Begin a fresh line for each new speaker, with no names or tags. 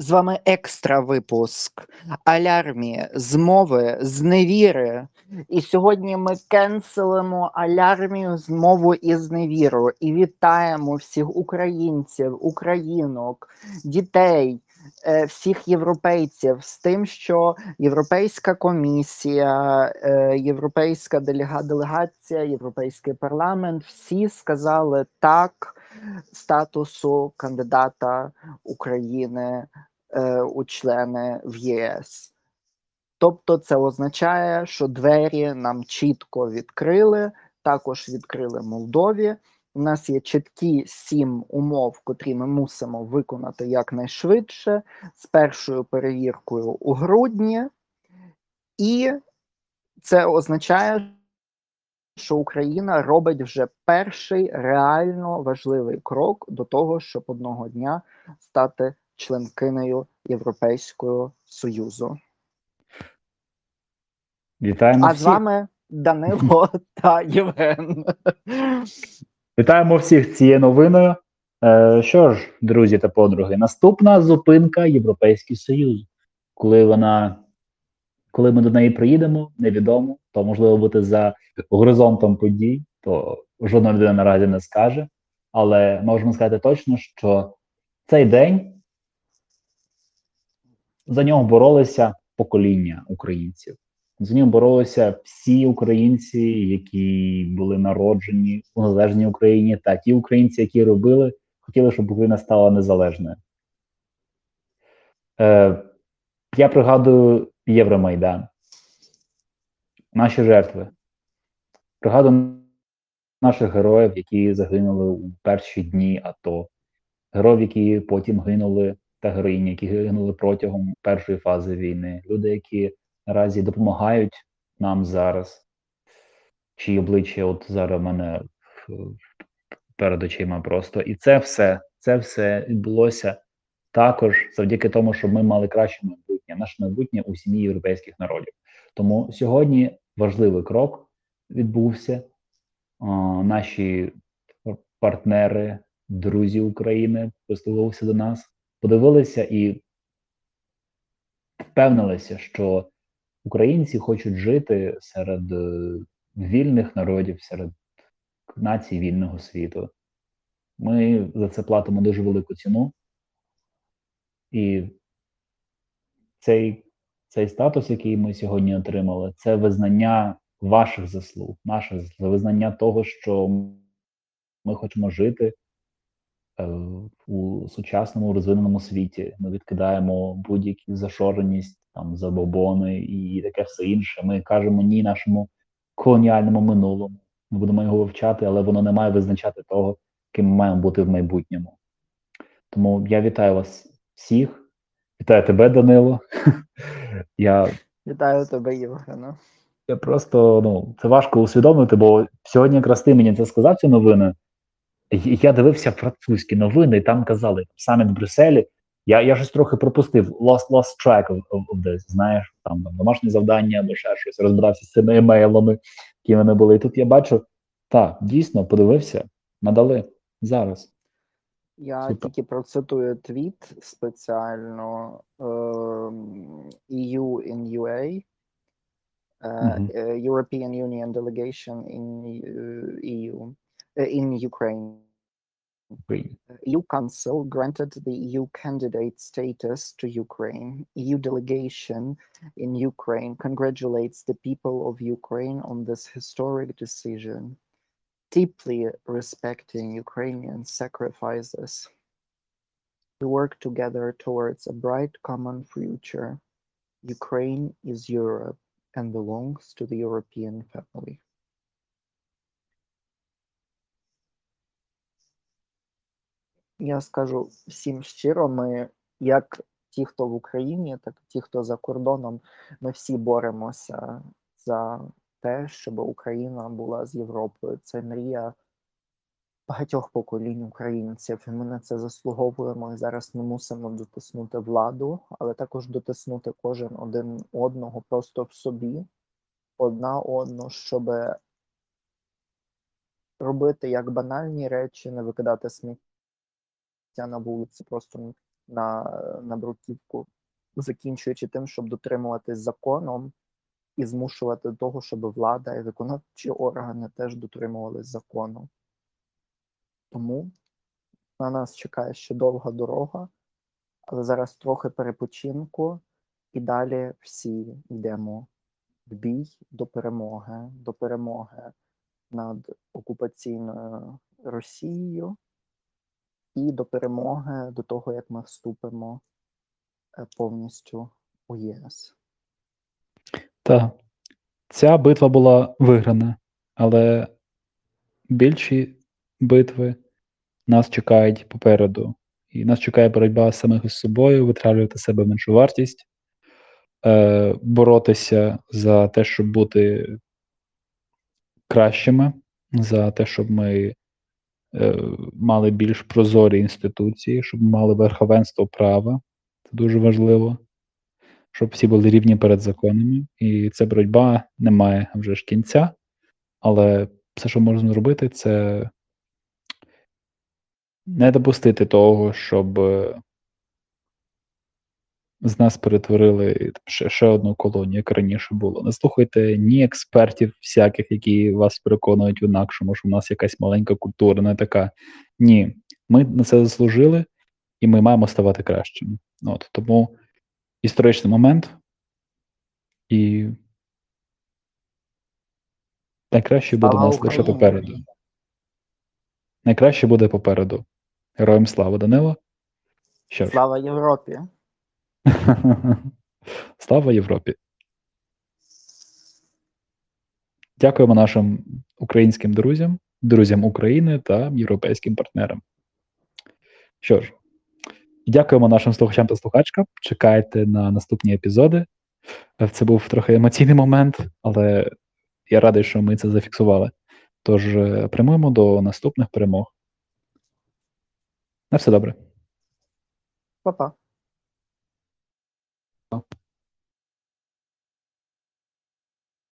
З вами екстра випуск Алярмі з мови, з невіри. І сьогодні ми кенселимо алярмію з мову і з невіру. І вітаємо всіх українців, українок, дітей, е, всіх європейців з тим, що Європейська комісія, е, Європейська делега- делегація, Європейський парламент всі сказали так статусу кандидата України у члени в ЄС. Тобто це означає, що двері нам чітко відкрили, також відкрили Молдові. У нас є чіткі сім умов, котрі ми мусимо виконати якнайшвидше з першою перевіркою у грудні, і це означає, що Україна робить вже перший реально важливий крок до того, щоб одного дня стати членкинею Європейського Союзу.
Вітаємо
А з вами Данило та Євген.
Вітаємо всіх цією новиною. Е, що ж, друзі та подруги, наступна зупинка Європейський Союз. Коли вона, коли ми до неї приїдемо, невідомо, то можливо бути за горизонтом подій, то жодна людина наразі не скаже. Але можемо сказати точно, що цей день за нього боролися покоління українців. За нього боролися всі українці, які були народжені у незалежній Україні, та ті українці, які робили, хотіли, щоб Україна стала незалежною. Е, я пригадую Євромайдан, наші жертви. Пригадую наших героїв, які загинули у перші дні АТО, героїв, які потім гинули, та героїні, які гинули протягом першої фази війни, люди, які наразі допомагають нам зараз, чиї обличчя от зараз в мене перед очима просто. І це все, це все відбулося також завдяки тому, що ми мали краще майбутнє, наше майбутнє у сім'ї європейських народів. Тому сьогодні важливий крок відбувся. Наші партнери, друзі України прислухалися до нас, подивилися і впевнилися, що українці хочуть жити серед е, вільних народів, серед націй вільного світу. Ми за це платимо дуже велику ціну. І цей, цей статус, який ми сьогодні отримали, це визнання ваших заслуг, наших заслуг, визнання того, що ми хочемо жити е, у сучасному розвиненому світі. Ми відкидаємо будь-які зашореність, там забобони і таке все інше. Ми кажемо ні нашому колоніальному минулому. Ми будемо його вивчати, але воно не має визначати того, ким ми маємо бути в майбутньому. Тому я вітаю вас всіх. Вітаю тебе, Данило. Я
Вітаю тебе, Євгена.
я просто ну це важко усвідомити, бо сьогодні якраз ти мені це сказав цю новину. Я дивився французькі новини, і там казали саміт в Брюсселі. Я я щось трохи пропустив lost, lost track of, of, this, знаєш, там домашнє завдання або ще щось, розбирався з цими емейлами, які в мене були. І тут я бачу, так, дійсно, подивився, надали зараз.
Я
Супер.
тільки процитую твіт спеціально ем, EU in UA. uh,
Мгм.
uh, European Union delegation in uh, EU Uh, in Ukraine. EU uh, Council granted the EU candidate status to Ukraine. EU delegation in Ukraine congratulates the people of Ukraine on this historic decision, deeply respecting Ukrainian sacrifices. We work together towards a bright common future. Ukraine is Europe and belongs to the European family. Я скажу всім щиро, ми, як ті, хто в Україні, так і ті, хто за кордоном, ми всі боремося за те, щоб Україна була з Європою. Це мрія багатьох поколінь українців, і ми на це заслуговуємо. І зараз ми мусимо дотиснути владу, але також дотиснути кожен один одного просто в собі, одна одну, щоб робити як банальні речі, не викидати сміття на вулиці, просто на, на бруківку, закінчуючи тим, щоб дотримуватись законом і змушувати того, щоб влада і виконавчі органи теж дотримувались закону. Тому на нас чекає ще довга дорога, але зараз трохи перепочинку, і далі всі йдемо в бій до перемоги, до перемоги над окупаційною Росією і до перемоги до того, як ми вступимо е, повністю у ЄС.
Так. Ця битва була виграна, але більші битви нас чекають попереду. І нас чекає боротьба самих із собою, витравлювати себе меншу вартість, е, боротися за те, щоб бути кращими, за те, щоб ми мали більш прозорі інституції, щоб мали верховенство права. Це дуже важливо щоб всі були рівні перед законами, і ця боротьба не має вже ж кінця. Але все, що можна зробити, це не допустити того, щоб е, з нас перетворили ще, ще одну колонію, як раніше було. Не слухайте ні експертів всяких, які вас переконують в інакшому, що в нас якась маленька культура, не така. Ні, ми на це заслужили, і ми маємо ставати кращими. От тому історичний момент, і найкраще буде
Слава
нас лише попереду. Найкраще буде попереду. Героям слава, Данило. Ж,
Слава Європі!
слава Європі. Дякуємо нашим українським друзям, друзям України та європейським партнерам. Що ж, дякуємо нашим слухачам та слухачкам. Чекайте на наступні епізоди. Це був трохи емоційний момент, але я радий, що ми це зафіксували. Тож е, прямуємо до наступних перемог. На все добре.
Па-па! well.